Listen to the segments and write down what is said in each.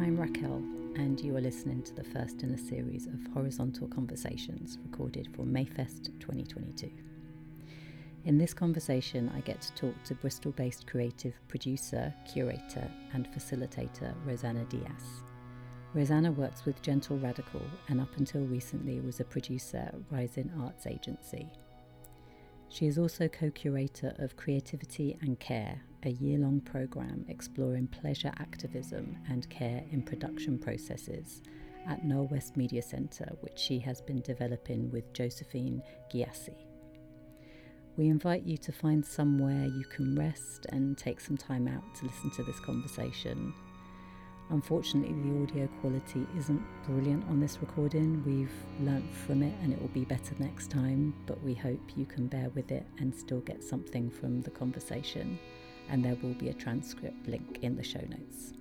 I'm Raquel, and you are listening to the first in a series of horizontal conversations recorded for Mayfest 2022. In this conversation, I get to talk to Bristol based creative producer, curator, and facilitator Rosanna Diaz. Rosanna works with Gentle Radical and up until recently was a producer at Rising Arts Agency. She is also co curator of Creativity and Care, a year long programme exploring pleasure activism and care in production processes at Knowle West Media Centre, which she has been developing with Josephine Giassi. We invite you to find somewhere you can rest and take some time out to listen to this conversation. Unfortunately, the audio quality isn't brilliant on this recording. We've learnt from it and it will be better next time, but we hope you can bear with it and still get something from the conversation. And there will be a transcript link in the show notes.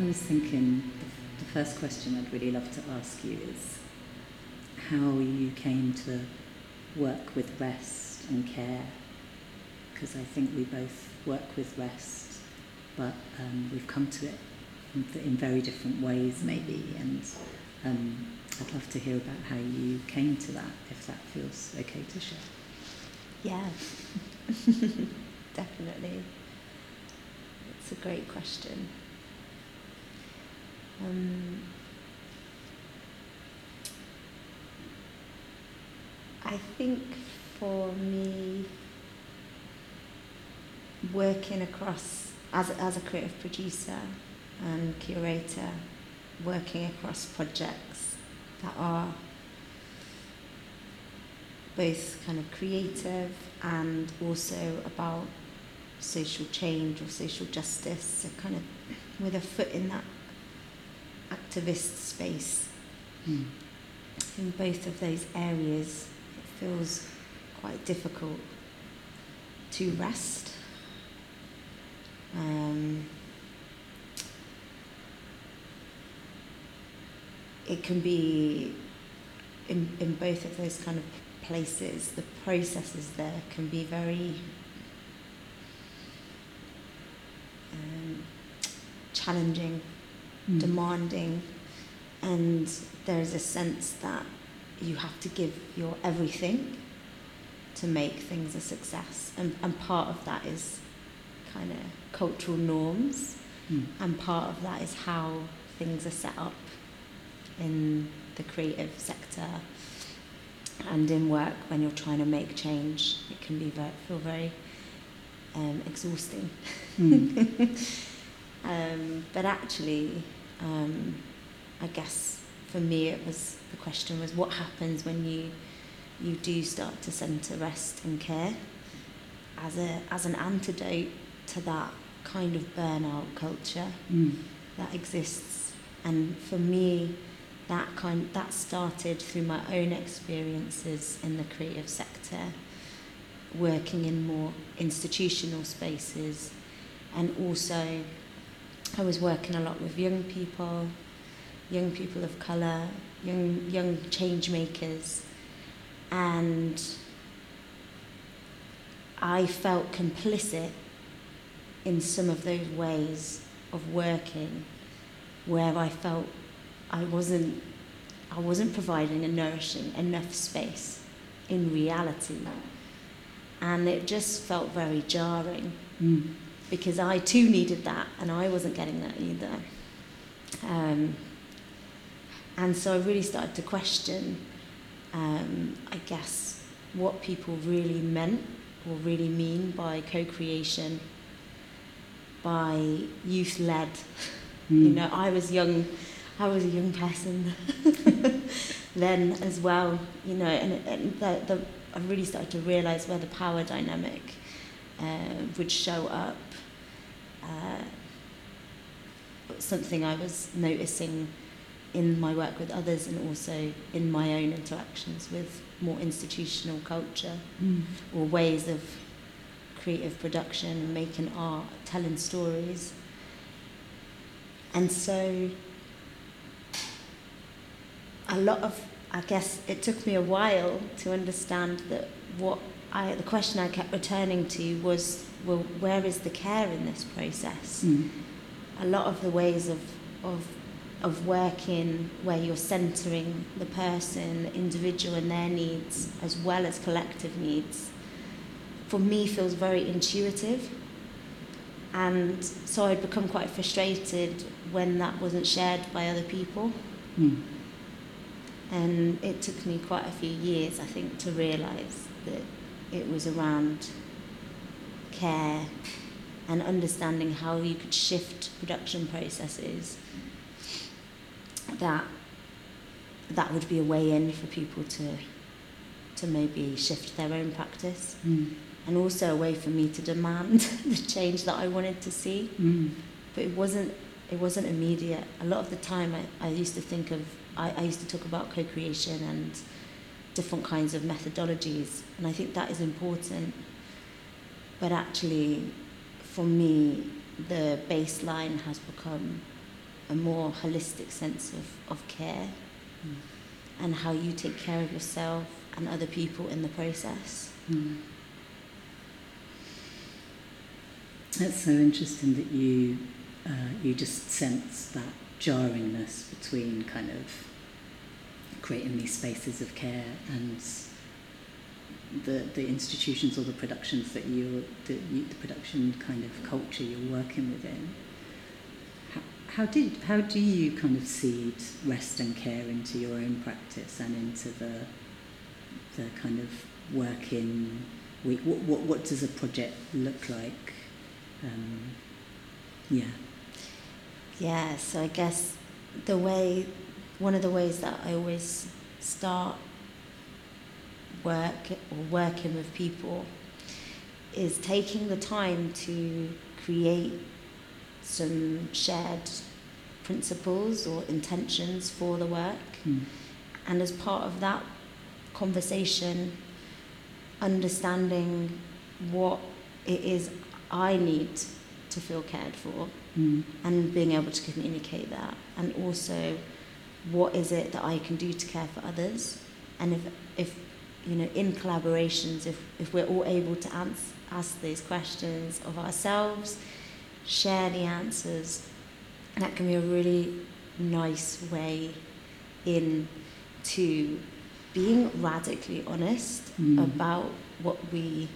I was thinking the first question I'd really love to ask you is how you came to work with rest and care, because I think we both work with rest, but um, we've come to it in very different ways, maybe. And um, I'd love to hear about how you came to that, if that feels okay to share. Yeah, definitely. It's a great question. Um, I think for me, working across as a, as a creative producer and curator, working across projects that are both kind of creative and also about social change or social justice, so kind of with a foot in that activist space. Mm. In both of those areas, feels quite difficult to rest. Um, it can be in, in both of those kind of places, the processes there can be very um, challenging mm. demanding, and there's a sense that you have to give your everything to make things a success. And, and part of that is kind of cultural norms, mm. and part of that is how things are set up in the creative sector and in work when you're trying to make change. It can be very, feel very um, exhausting. Mm. um, but actually, um, I guess for me it was the question was what happens when you you do start to centre rest and care? As a as an antidote to that kind of burnout culture mm. that exists. And for me that kind that started through my own experiences in the creative sector working in more institutional spaces. And also I was working a lot with young people, young people of colour, young young change makers, and I felt complicit in some of those ways of working where I felt I wasn't I wasn't providing a nourishing enough space in reality. And it just felt very jarring. Mm because I too needed that and I wasn't getting that either. Um, and so I really started to question, um, I guess, what people really meant or really mean by co creation, by youth led. Mm. You know, I was young, I was a young person then as well, you know, and, and the, the, I really started to realize where the power dynamic uh, would show up uh, something I was noticing in my work with others and also in my own interactions with more institutional culture mm. or ways of creative production and making art, telling stories. And so a lot of I guess it took me a while to understand that what I, the question I kept returning to was, well, where is the care in this process? Mm. A lot of the ways of, of, of working where you're centering the person, the individual and their needs, as well as collective needs, for me feels very intuitive. And so I'd become quite frustrated when that wasn't shared by other people. Mm. And it took me quite a few years, I think, to realise that it was around care and understanding how you could shift production processes that that would be a way in for people to to maybe shift their own practice Mm. and also a way for me to demand the change that I wanted to see Mm. but it wasn't it wasn't immediate. A lot of the time I, I used to think of I, I used to talk about co-creation and different kinds of methodologies and I think that is important. But actually for me the baseline has become a more holistic sense of, of care Mm. and how you take care of yourself and other people in the process. Mm. That's so interesting that you uh, you just sense that jarringness between kind of creating these spaces of care and the the institutions or the productions that you the, you, the production kind of culture you're working within. How, did how do you kind of seed rest and care into your own practice and into the the kind of working week? What what, what does a project look like? Um, yeah. Yeah, so I guess the way, one of the ways that I always start work or working with people is taking the time to create some shared principles or intentions for the work. Mm. And as part of that conversation, understanding what it is I need to feel cared for Mm. and being able to communicate that and also what is it that I can do to care for others and if if you know in collaborations if if we're all able to ans- ask those questions of ourselves share the answers that can be a really nice way in to being radically honest Mm. about what we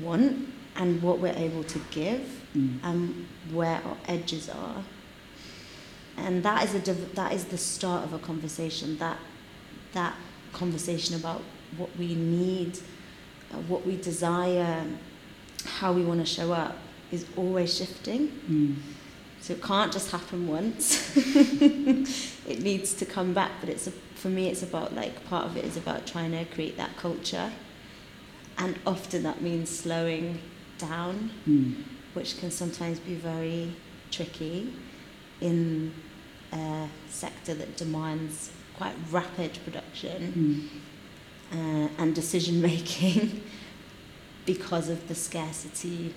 want and what we're able to give Mm. and where our edges are. And that is a div- that is the start of a conversation. That that conversation about what we need, uh, what we desire, how we want to show up is always shifting. Mm. So it can't just happen once. it needs to come back. But it's a, for me, it's about like part of it is about trying to create that culture, and often that means slowing down Mm. which can sometimes be very tricky in a sector that demands quite rapid production Mm. uh, and decision making because of the scarcity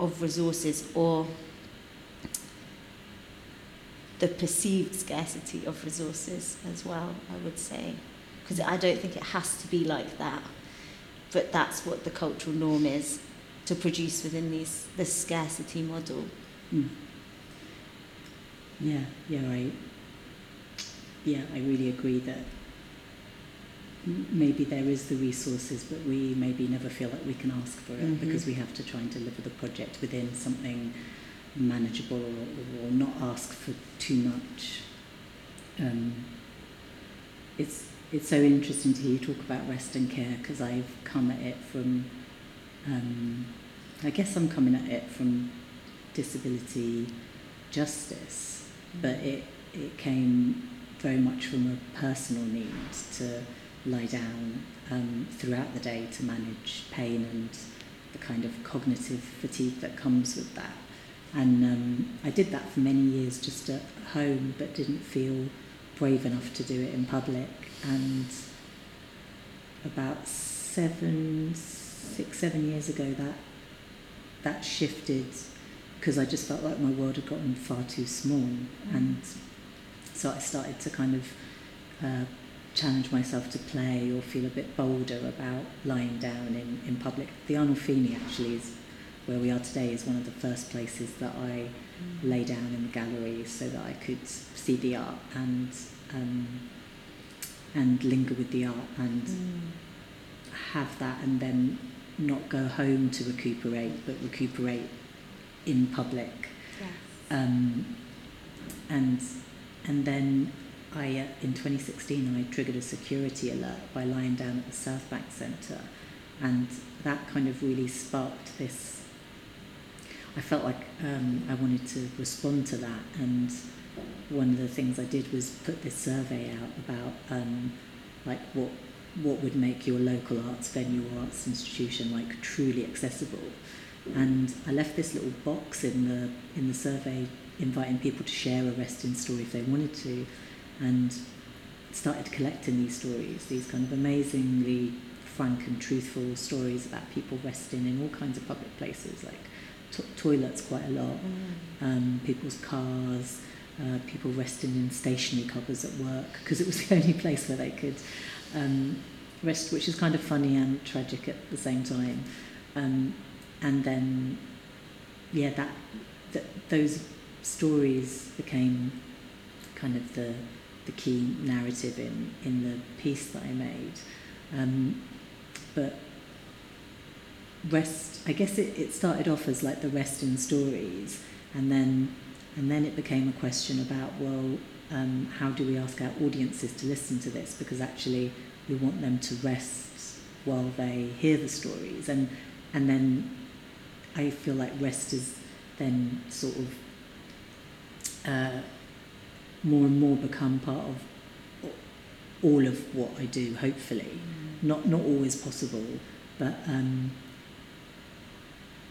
of resources or the perceived scarcity of resources as well, I would say. Because I don't think it has to be like that, but that's what the cultural norm is to produce within these this scarcity model. Mm. Yeah, yeah, I, yeah, I really agree that maybe there is the resources, but we maybe never feel like we can ask for it Mhm. because we have to try and deliver the project within something manageable or, or not ask for too much. Um, it's it's so interesting to hear you talk about rest and care because I've come at it from, um, I guess I'm coming at it from disability justice, but it it came very much from a personal need to lie down um, throughout the day to manage pain and the kind of cognitive fatigue that comes with that. And um, I did that for many years just at home, but didn't feel brave enough to do it in public. And about seven, six, seven years ago, that that shifted because I just felt like my world had gotten far too small, and so I started to kind of uh, challenge myself to play or feel a bit bolder about lying down in, in public. The Arnolfini actually is where we are today is one of the first places that I mm. lay down in the gallery so that I could see the art and um, and linger with the art and mm. have that and then not go home to recuperate but recuperate in public. Yes. Um, and and then I, uh, in 2016, I triggered a security alert by lying down at the South Bank Centre, and that kind of really sparked this. I felt like um, I wanted to respond to that, and one of the things I did was put this survey out about um, like what what would make your local arts venue or arts institution like truly accessible. And I left this little box in the in the survey inviting people to share a resting story if they wanted to and started collecting these stories, these kind of amazingly frank and truthful stories about people resting in all kinds of public places, like to- toilets quite a lot, mm. um, people's cars, uh, people resting in stationery covers at work, because it was the only place where they could um, rest, which is kind of funny and tragic at the same time. Um, and then, yeah, that, that those stories became kind of the the key narrative in, in the piece that I made. Um, but rest, I guess it, it started off as like the rest in stories, and then and then it became a question about well, um, how do we ask our audiences to listen to this? Because actually, we want them to rest while they hear the stories, and and then I feel like rest is then sort of. Uh, more and more become part of all of what I do, hopefully. Mm. Not, not always possible, but um,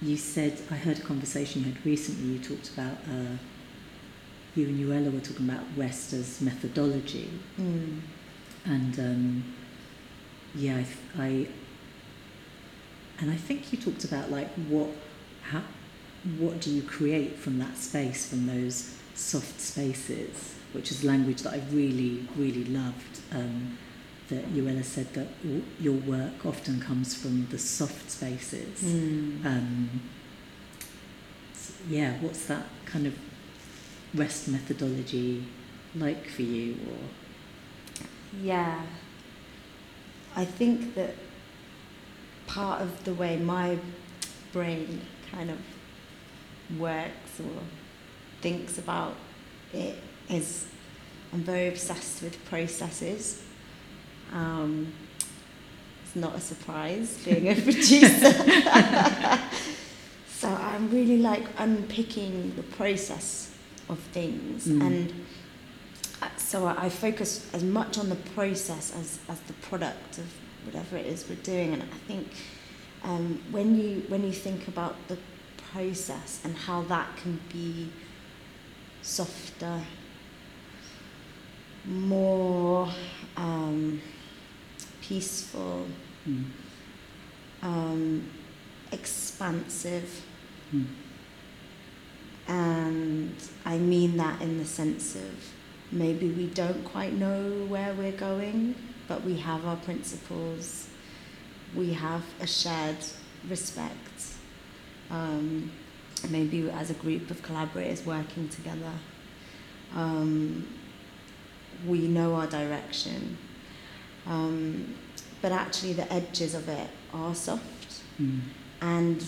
you said, I heard a conversation you had recently, you talked about, uh, you and Uella were talking about rest as methodology. Mm. And um, yeah, I, I, and I think you talked about like what, how, what do you create from that space, from those soft spaces? Which is language that I really, really loved. Um, that Uella said that your work often comes from the soft spaces. Mm. Um, yeah, what's that kind of rest methodology like for you? Or yeah, I think that part of the way my brain kind of works or thinks about it is I'm very obsessed with processes. Um, it's not a surprise being a producer. so I'm really like unpicking the process of things mm. and so I focus as much on the process as, as the product of whatever it is we're doing and I think um, when you when you think about the process and how that can be softer more um, peaceful, mm. um, expansive. Mm. And I mean that in the sense of maybe we don't quite know where we're going, but we have our principles, we have a shared respect. Um, maybe as a group of collaborators working together. Um, we know our direction. Um, but actually, the edges of it are soft. Mm. And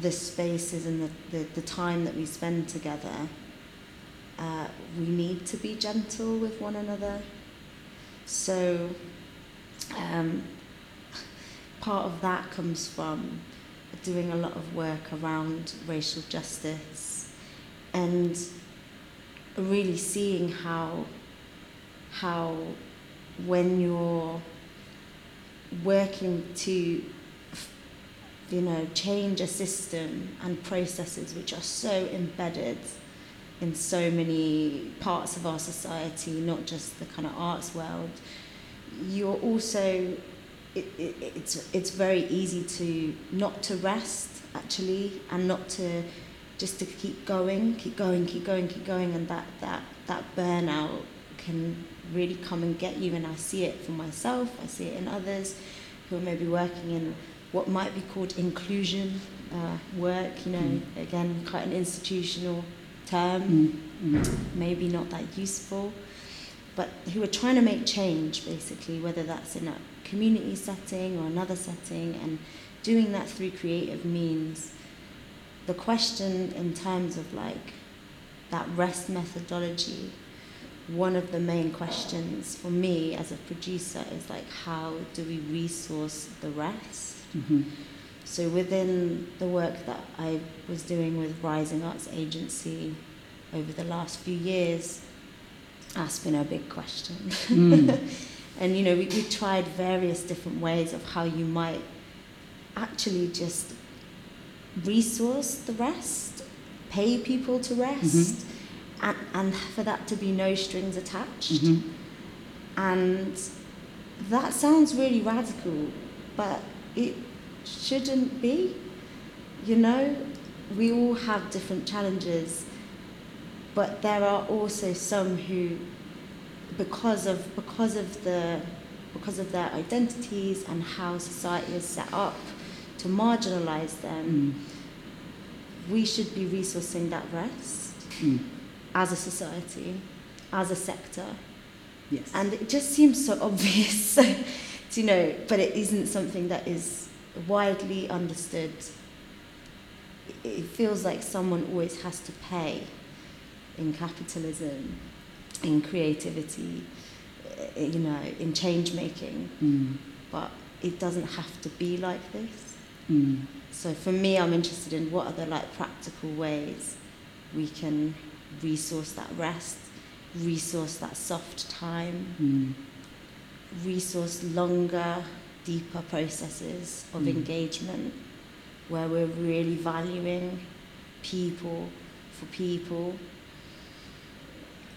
the spaces and the, the, the time that we spend together, uh, we need to be gentle with one another. So, um, part of that comes from doing a lot of work around racial justice and really seeing how how when you're working to you know change a system and processes which are so embedded in so many parts of our society not just the kind of arts world you're also it, it, it's it's very easy to not to rest actually and not to just to keep going keep going keep going keep going and that that that burnout can really come and get you. And I see it for myself, I see it in others who are maybe working in what might be called inclusion uh, work, you know, mm. again, quite an institutional term, mm. Mm. maybe not that useful, but who are trying to make change basically, whether that's in a community setting or another setting, and doing that through creative means. The question in terms of like that rest methodology, one of the main questions for me as a producer is like, how do we resource the rest? Mm-hmm. So within the work that I was doing with Rising Arts Agency over the last few years, that's been a big question. Mm. and you know, we, we tried various different ways of how you might actually just resource the rest, pay people to rest, mm-hmm. And, and for that to be no strings attached. Mm-hmm. And that sounds really radical, but it shouldn't be. You know, we all have different challenges, but there are also some who, because of because of the because of their identities and how society is set up to marginalize them, mm. we should be resourcing that rest mm. As a society, as a sector. Yes. And it just seems so obvious, you know, but it isn't something that is widely understood. It feels like someone always has to pay in capitalism, in creativity, eh, you know, in change making. Mm. But it doesn't have to be like this. Mm. So for me, I'm interested in what are the like practical ways we can resource that rest, resource that soft time, mm. resource longer deeper processes of mm. engagement where we're really valuing people for people,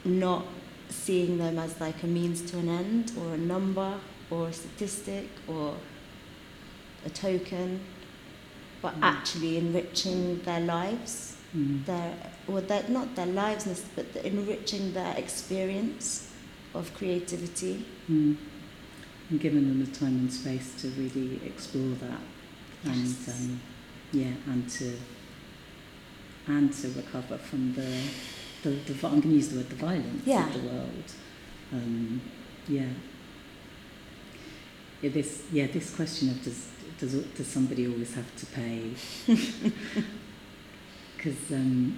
not seeing them as like a means to an end or a number or a statistic or a token, but mm. actually enriching their lives, mm. their or their, not their lives, but the enriching their experience of creativity. Mm and given them the time and space to really explore that and yes. um, yeah and to and to recover from the the, the I'm going to use the word the violence yeah. of the world um, yeah yeah this yeah this question of does does does somebody always have to pay because um,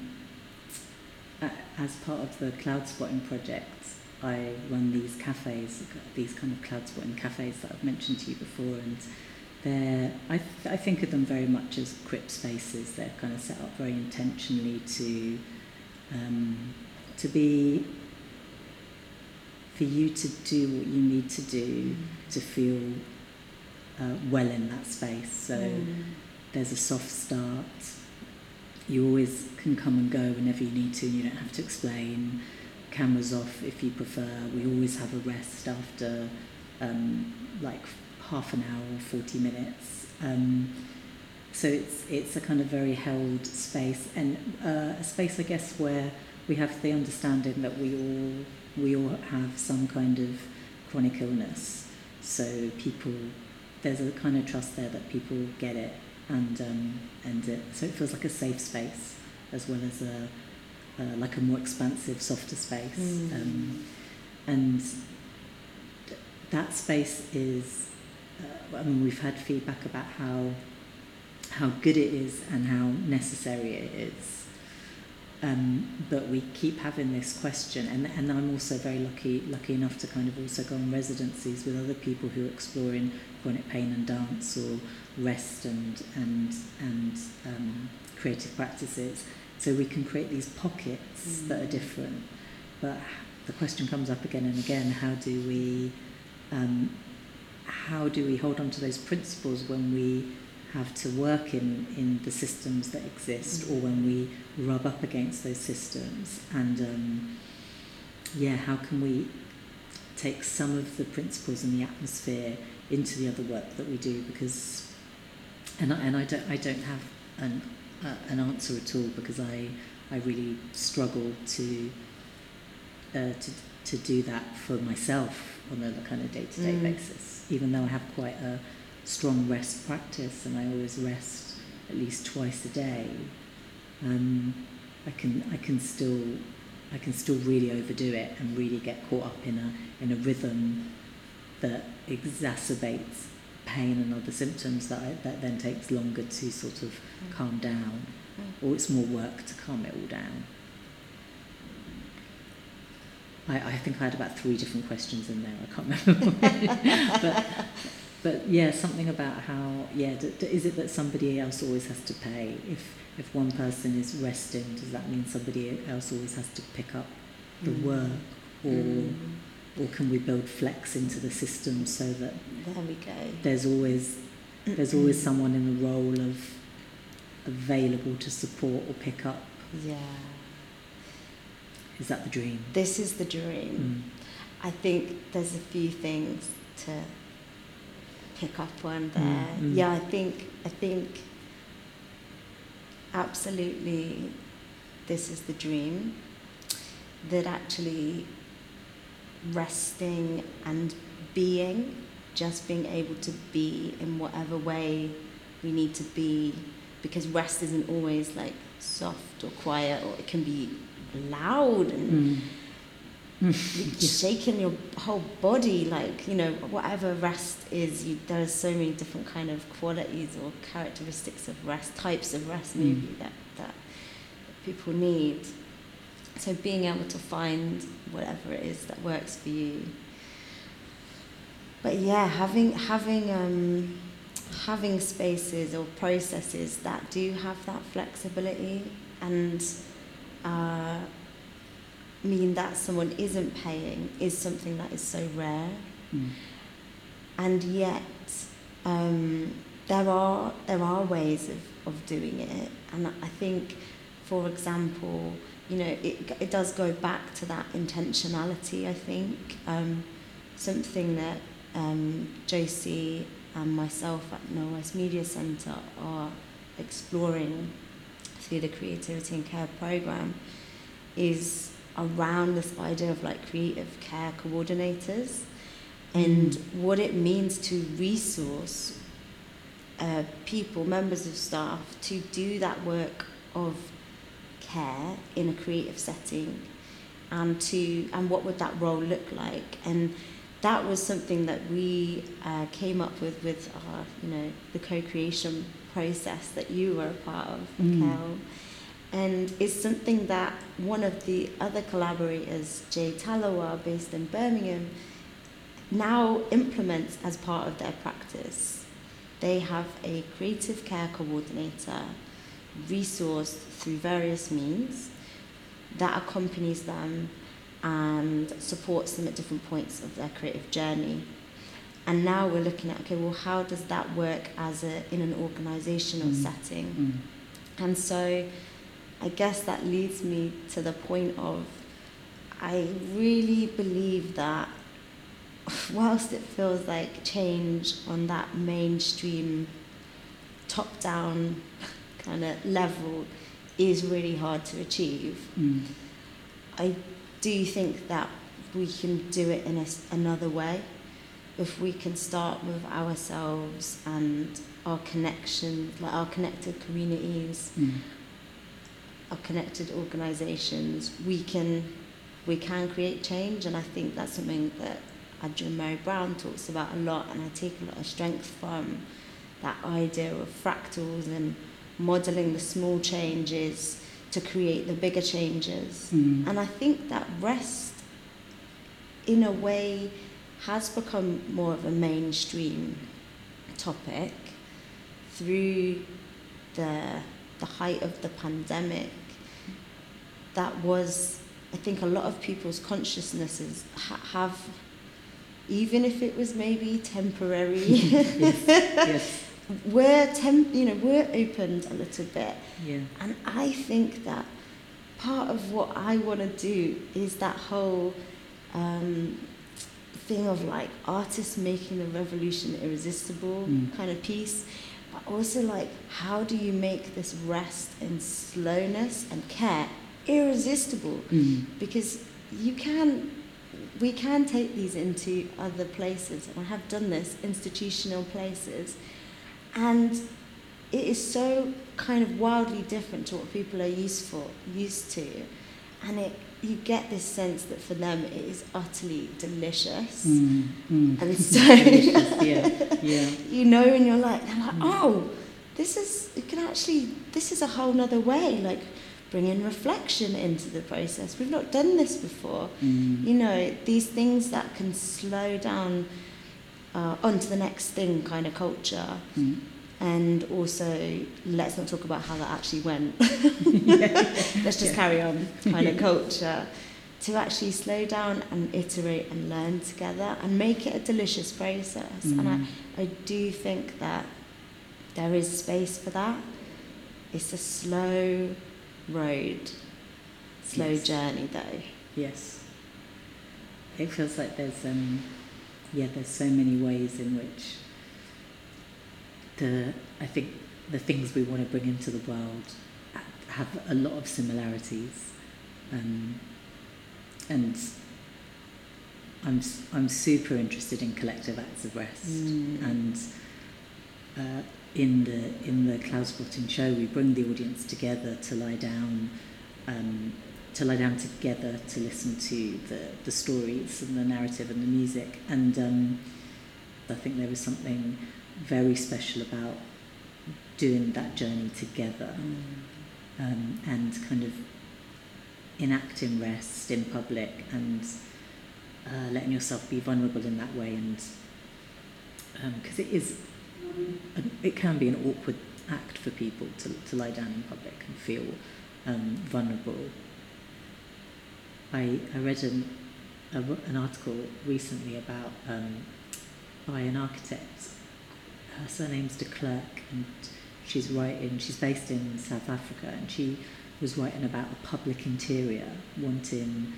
as part of the cloud spotting project I run these cafes, these kind of cloud spotting cafes that I've mentioned to you before, and they're I, th- I think of them very much as crip spaces. They're kind of set up very intentionally to um, to be for you to do what you need to do mm. to feel uh, well in that space. So mm. there's a soft start. You always can come and go whenever you need to. You don't have to explain cameras off if you prefer. We always have a rest after um, like half an hour or 40 minutes. Um, so it's, it's a kind of very held space and uh, a space, I guess, where we have the understanding that we all, we all have some kind of chronic illness. So people, there's a kind of trust there that people get it and, um, and it, so it feels like a safe space as well as a, uh, like a more expansive, softer space. Mm. Um, and th- that space is, uh, I mean, we've had feedback about how how good it is and how necessary it is. Um, but we keep having this question, and, and I'm also very lucky lucky enough to kind of also go on residencies with other people who are exploring chronic pain and dance or rest and and and um, creative practices. So we can create these pockets mm. that are different. But the question comes up again and again: How do we, um, how do we hold on to those principles when we have to work in, in the systems that exist, mm. or when we rub up against those systems? And um, yeah, how can we take some of the principles in the atmosphere into the other work that we do? Because, and I, and I don't I don't have an uh, an answer at all because I, I really struggle to uh, to to do that for myself on a kind of day to day basis. Even though I have quite a strong rest practice and I always rest at least twice a day, um, I can I can still I can still really overdo it and really get caught up in a in a rhythm that exacerbates pain and other symptoms that I, that then takes longer to sort of mm. calm down, mm. or it's more work to calm it all down. I, I think I had about three different questions in there. I can't remember, but but yeah, something about how yeah, d- d- is it that somebody else always has to pay if if one person is resting? Does that mean somebody else always has to pick up the mm. work or? Or can we build flex into the system so that there we go. There's always there's always someone in the role of available to support or pick up. Yeah. Is that the dream? This is the dream. Mm. I think there's a few things to pick up on there. Mm, mm. Yeah, I think I think absolutely this is the dream that actually resting and being, just being able to be in whatever way we need to be, because rest isn't always like soft or quiet, or it can be loud and mm. shaking your whole body, like you know whatever rest is. You, there are so many different kind of qualities or characteristics of rest, types of rest maybe mm. that that people need. So being able to find whatever it is that works for you. But yeah, having having um, having spaces or processes that do have that flexibility and uh, mean that someone isn't paying is something that is so rare. Mm. And yet, um, there are there are ways of, of doing it, and I think, for example, you know, it, it does go back to that intentionality, I think. Um, something that um, Josie and myself at Knowle West Media Centre are exploring through the Creativity and Care program is around this idea of like creative care coordinators and what it means to resource uh, people, members of staff, to do that work of care in a creative setting and to and what would that role look like and that was something that we uh, came up with with our you know the co-creation process that you were a part of mm. Kel. and it's something that one of the other collaborators Jay Talawa based in Birmingham now implements as part of their practice they have a creative care coordinator resourced through various means that accompanies them and supports them at different points of their creative journey. And now we're looking at okay, well, how does that work as a in an organizational mm. setting? Mm. And so, I guess that leads me to the point of I really believe that whilst it feels like change on that mainstream, top down kind of level is really hard to achieve. Mm. I do think that we can do it in a, another way. If we can start with ourselves and our connections, like our connected communities, mm. our connected organisations, we can we can create change, and I think that's something that Adrienne Maree Brown talks about a lot, and I take a lot of strength from that idea of fractals and modeling the small changes to create the bigger changes. Mm. And I think that rest, in a way, has become more of a mainstream topic through the, the height of the pandemic. That was, I think, a lot of people's consciousnesses ha- have, even if it was maybe temporary. yes. yes we're temp, you know we're opened a little bit yeah. and i think that part of what i want to do is that whole um, thing of like artists making the revolution irresistible mm. kind of piece but also like how do you make this rest and slowness and care irresistible mm. because you can, we can take these into other places, and I have done this, institutional places, and it is so kind of wildly different to what people are used for, used to, and it you get this sense that for them it is utterly delicious, Mm, mm. and so yeah, yeah. you know, and you're like, they're like, oh, this is you can actually this is a whole nother way, like bringing reflection into the process. We've not done this before. Mm. You know, these things that can slow down uh, onto the next thing kind of culture. Mm. And also, let's not talk about how that actually went. Let's just Yeah. carry on kind of culture. To actually slow down and iterate and learn together and make it a delicious process. And I, Mm. I do think that there is space for that. It's a slow road, slow Yes. journey though. Yes. It feels like there's um yeah, there's so many ways in which the I think the things we want to bring into the world have a lot of similarities. Um, and I'm I'm super interested in collective acts of rest Mm. and uh, in the in the cloud spotting show we bring the audience together to lie down um, to lie down together to listen to the, the stories and the narrative and the music. And um, I think there was something very special about doing that journey together. Um, and kind of enacting rest in public and uh, letting yourself be vulnerable in that way. And because it is it can be an awkward act for people to, to lie down in public and feel um, vulnerable. I, I read an, a, an article recently about um, by an architect. Her surname's de Klerk, and she's writing. She's based in South Africa, and she was writing about a public interior, wanting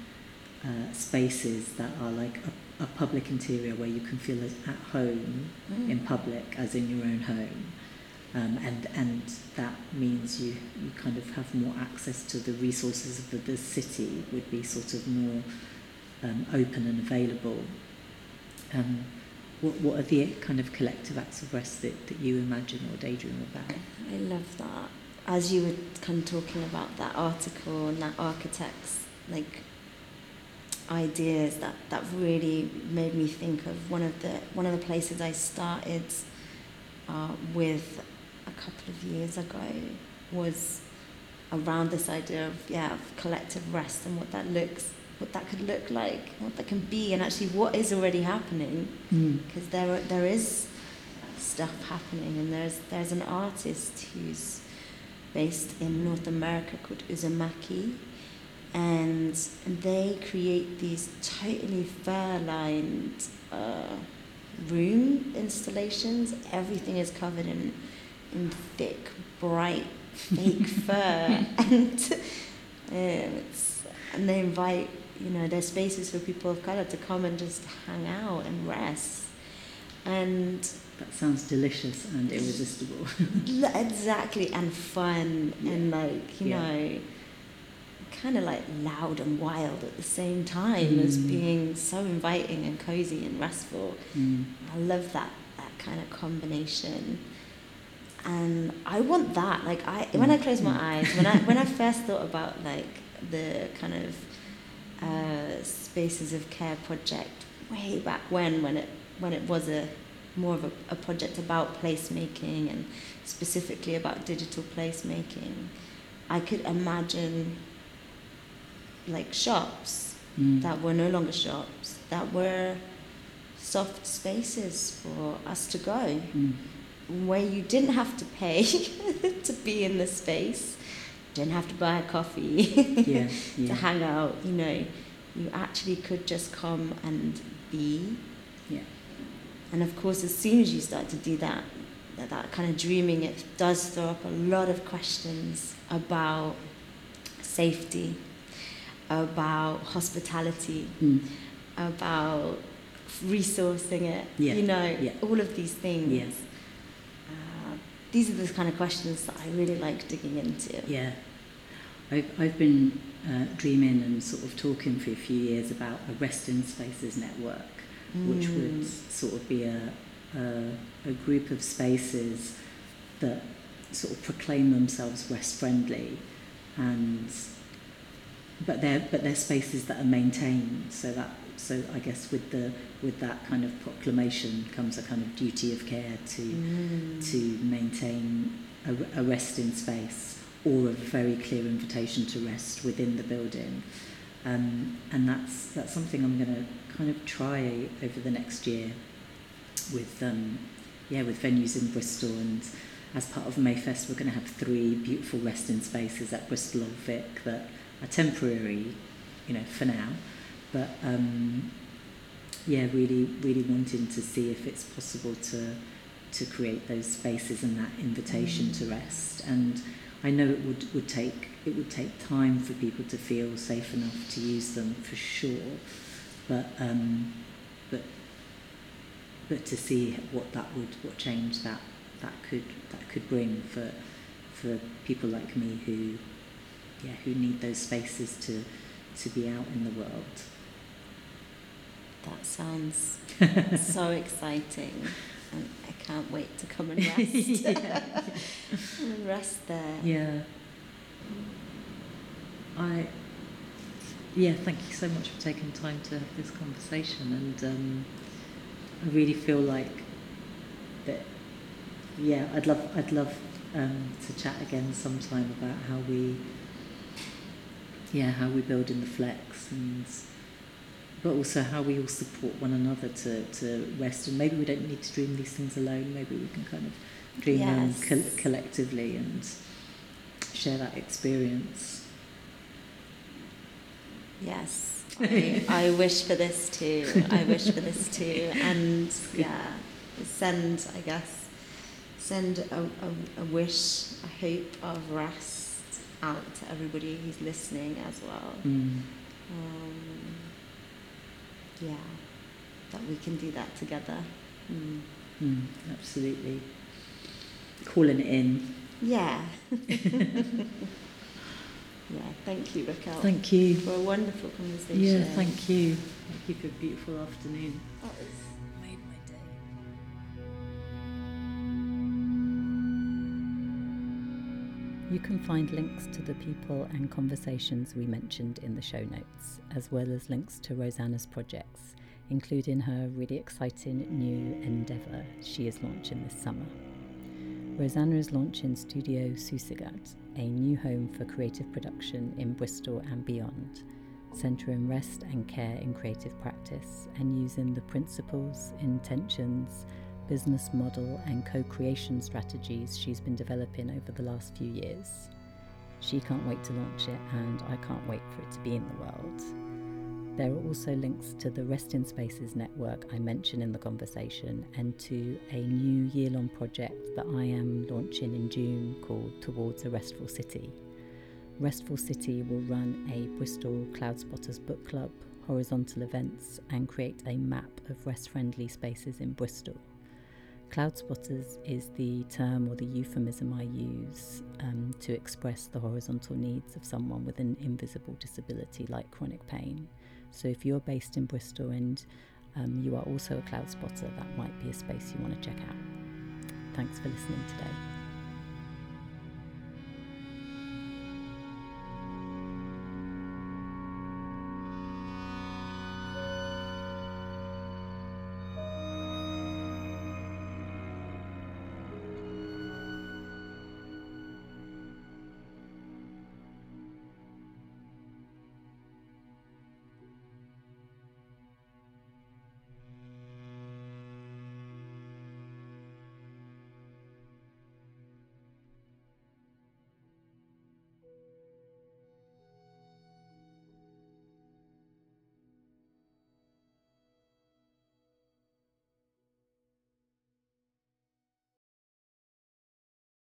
uh, spaces that are like a, a public interior where you can feel at home Mm. in public as in your own home. Um, and, and that means you, you kind of have more access to the resources of the, the city, would be sort of more um, open and available. Um, what, what are the kind of collective acts of rest that, that you imagine or daydream about? I love that. As you were kind of talking about that article and that architect's like ideas, that, that really made me think of one of the one of the places I started uh, with couple of years ago was around this idea of yeah of collective rest and what that looks what that could look like, what that can be, and actually what is already happening Mm. because there there is stuff happening and there's there's an artist who's based in North America called Uzumaki and they create these totally fur-lined uh, room installations everything is covered in in thick bright fake fur and um, it's and they invite you know there's spaces for people of color to come and just hang out and rest and That sounds delicious and irresistible. exactly and fun and like you Yeah. know kind of like loud and wild at the same time as Mm. being so inviting and cozy and restful mm. I love that that kind of combination. And I want that. Like I when I close my eyes, when I when I first thought about like the kind of uh, spaces of care project way back when when it when it was a more of a, a project about placemaking and specifically about digital placemaking, I could imagine like shops Mm. that were no longer shops, that were soft spaces for us to go, Mm. Where you didn't have to pay to be in the space, didn't have to buy a coffee Yeah, to hang out, you know, you actually could just come and be. yeah. And of course, as soon as you start to do that, that, that kind of dreaming, it does throw up a lot of questions about safety, about hospitality, Mm. about resourcing it, Yeah, you know, yeah. all of these things. Yeah. these are the kind of questions that I really like digging into. Yeah. I've, I've been uh, dreaming and sort of talking for a few years about a Western Spaces Network, mm. which would sort of be a, a, a group of spaces that sort of proclaim themselves West friendly and but they're but they're spaces that are maintained so that so I guess with the with that kind of proclamation comes a kind of duty of care to mm. to maintain a, a resting space or a very clear invitation to rest within the building. Um, and that's that's something I'm going to kind of try over the next year with um, yeah with venues in Bristol. And as part of Mayfest we're going to have three beautiful resting spaces at Bristol Old Vic that are temporary you know for now but um, yeah really really wanting to see if it's possible to to create those spaces and that invitation mm. to rest and I know it would, would take it would take time for people to feel safe enough to use them for sure but um, but but to see what that would what change that that could that could bring for for people like me who yeah who need those spaces to to be out in the world that sounds so exciting. And I can't wait to come and rest. Yeah. and rest there. Yeah. I yeah thank you so much for taking time to have this conversation. And um, I really feel like that yeah I'd love I'd love um, to chat again sometime about how we yeah how we build in the flex and but also how we all support one another to, to rest and maybe we don't need to dream these things alone. Maybe we can kind of dream yes. them co- collectively and share that experience. Yes. I, I wish for this too. I wish for this too. And yeah send I guess send a, a, a wish a hope of rest out to everybody who's listening as well. Mm. um, yeah, that we can do that together. Mm. Mm, absolutely. Calling it in. Yeah. yeah, thank you, Raquel. Thank you. For a wonderful conversation. Yeah, thank you. Thank you for a beautiful afternoon. You can find links to the people and conversations we mentioned in the show notes, as well as links to Rosanna's projects, including her really exciting new endeavour she is launching this summer. Rosanna is launching Studio Susigat, a new home for creative production in Bristol and beyond, centering rest and care in creative practice and using the principles, intentions, business model and co creation strategies she's been developing over the last few years. She can't wait to launch it, and I can't wait for it to be in the world. There are also links to the Resting Spaces network I mentioned in the conversation and to a new year long project that I am launching in June called Towards a Restful City. Restful City will run a Bristol Cloud Spotters book club, horizontal events, and create a map of rest friendly spaces in Bristol. Cloud spotters is the term or the euphemism I use um, to express the horizontal needs of someone with an invisible disability like chronic pain. So if you're based in Bristol and um, you are also a cloud spotter, that might be a space you want to check out. Thanks for listening today.